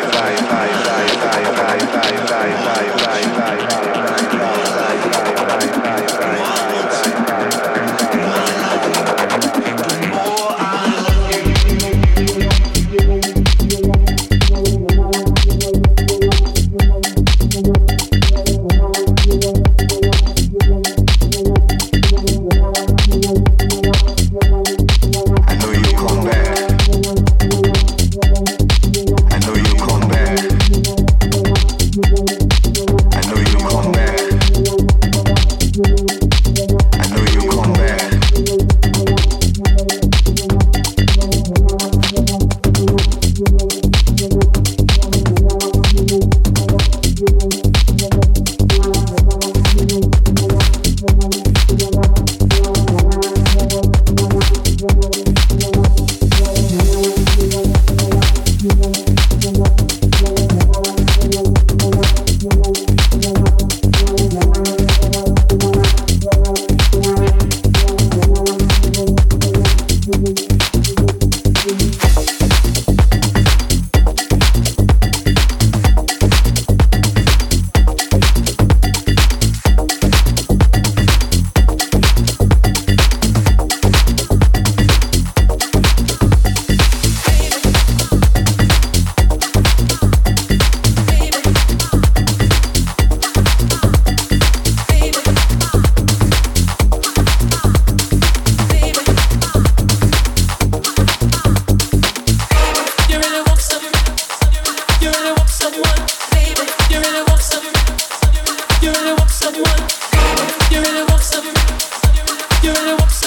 fire, fire, fire.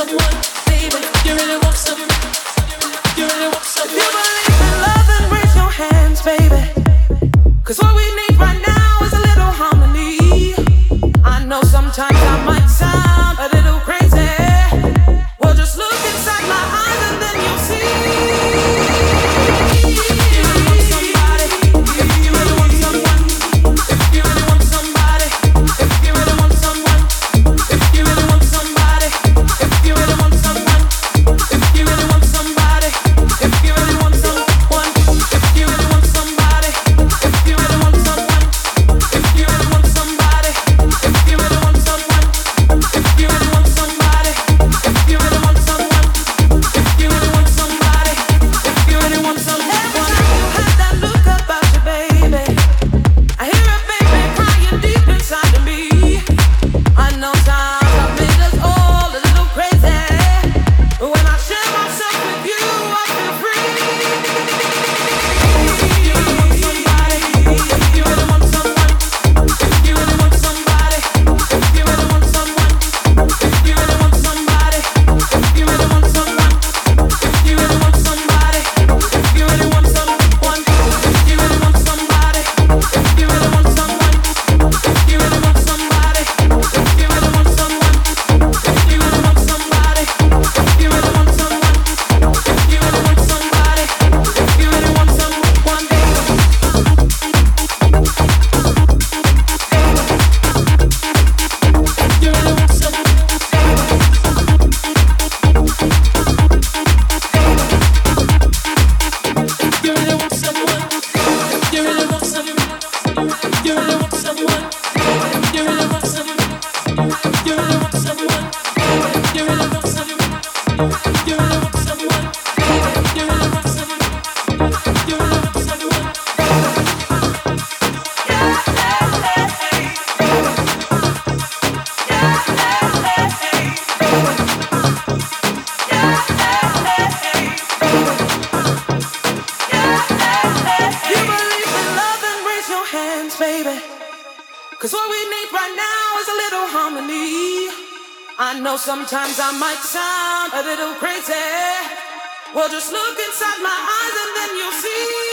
One. I might sound a little crazy. Well, just look inside my eyes and then you'll see.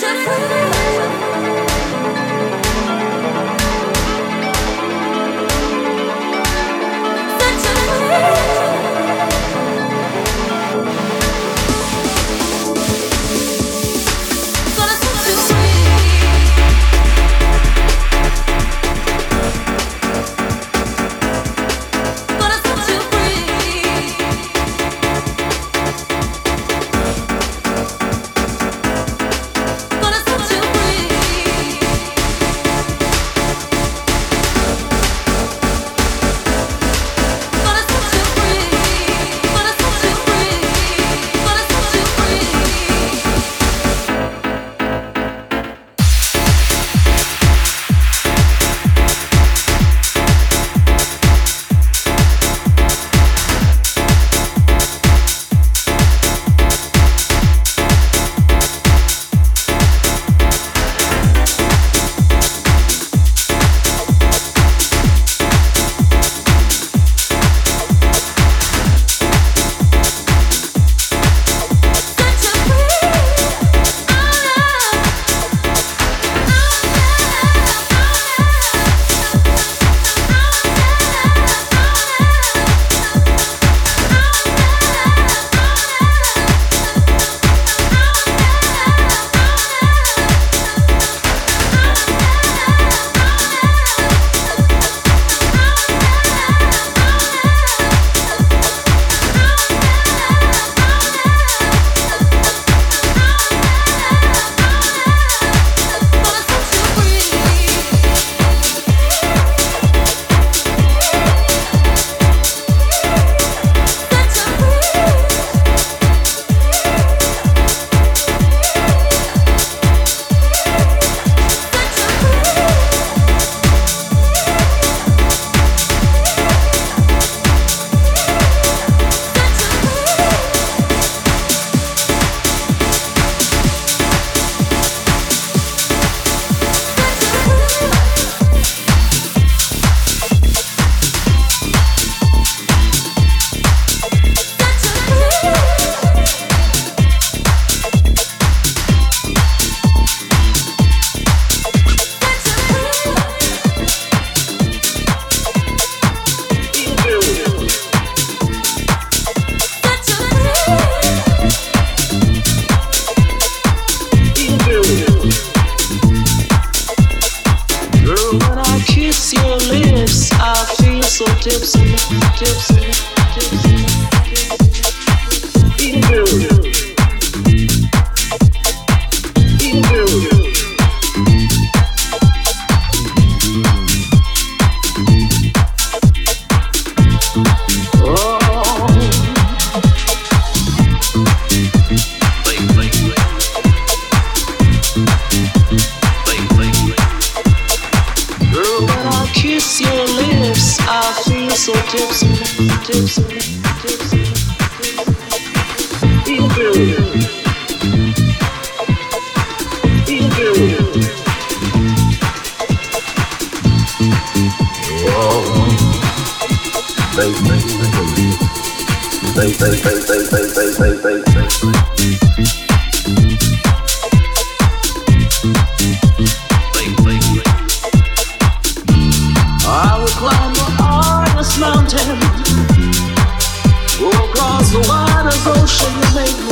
to prove mountain. will climb the wide ocean, you make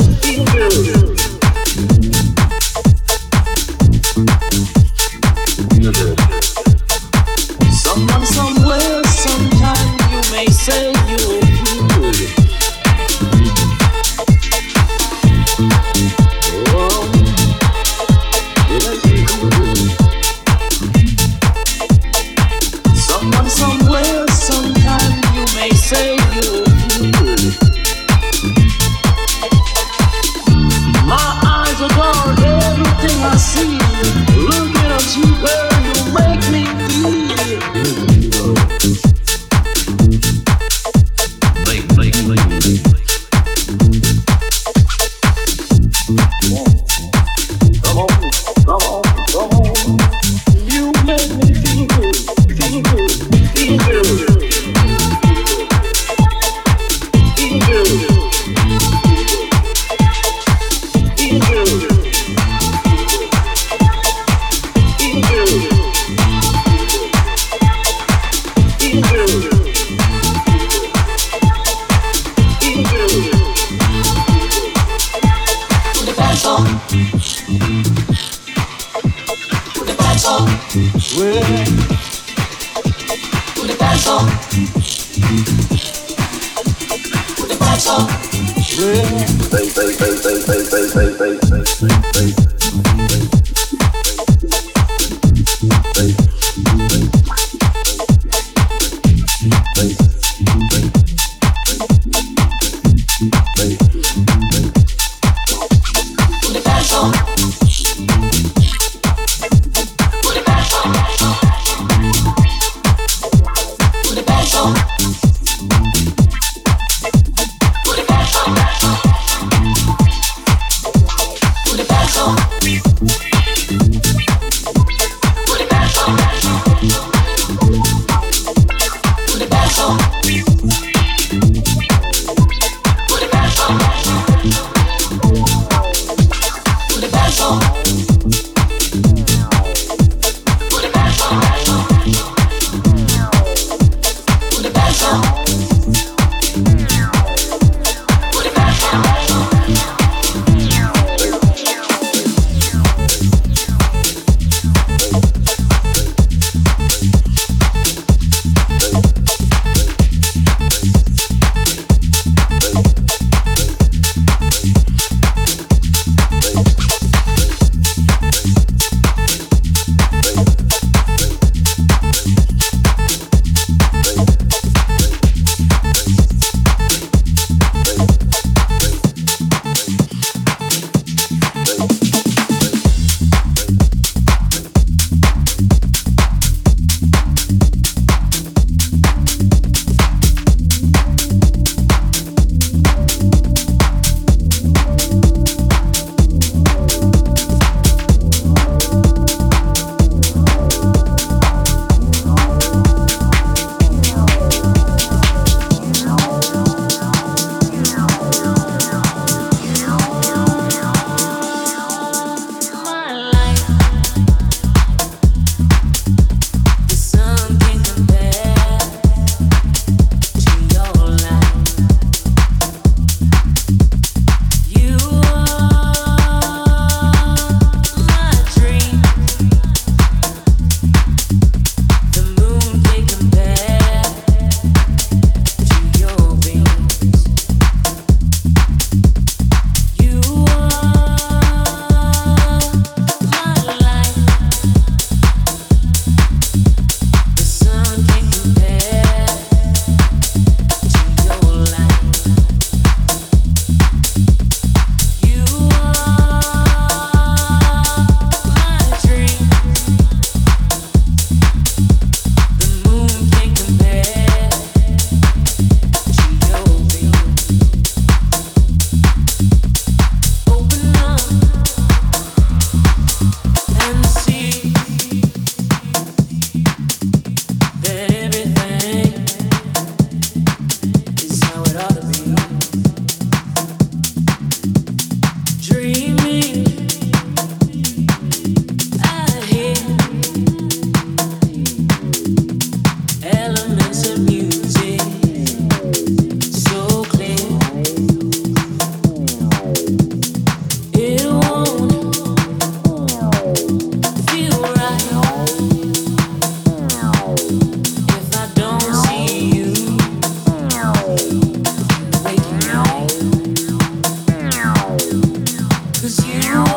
Cause you.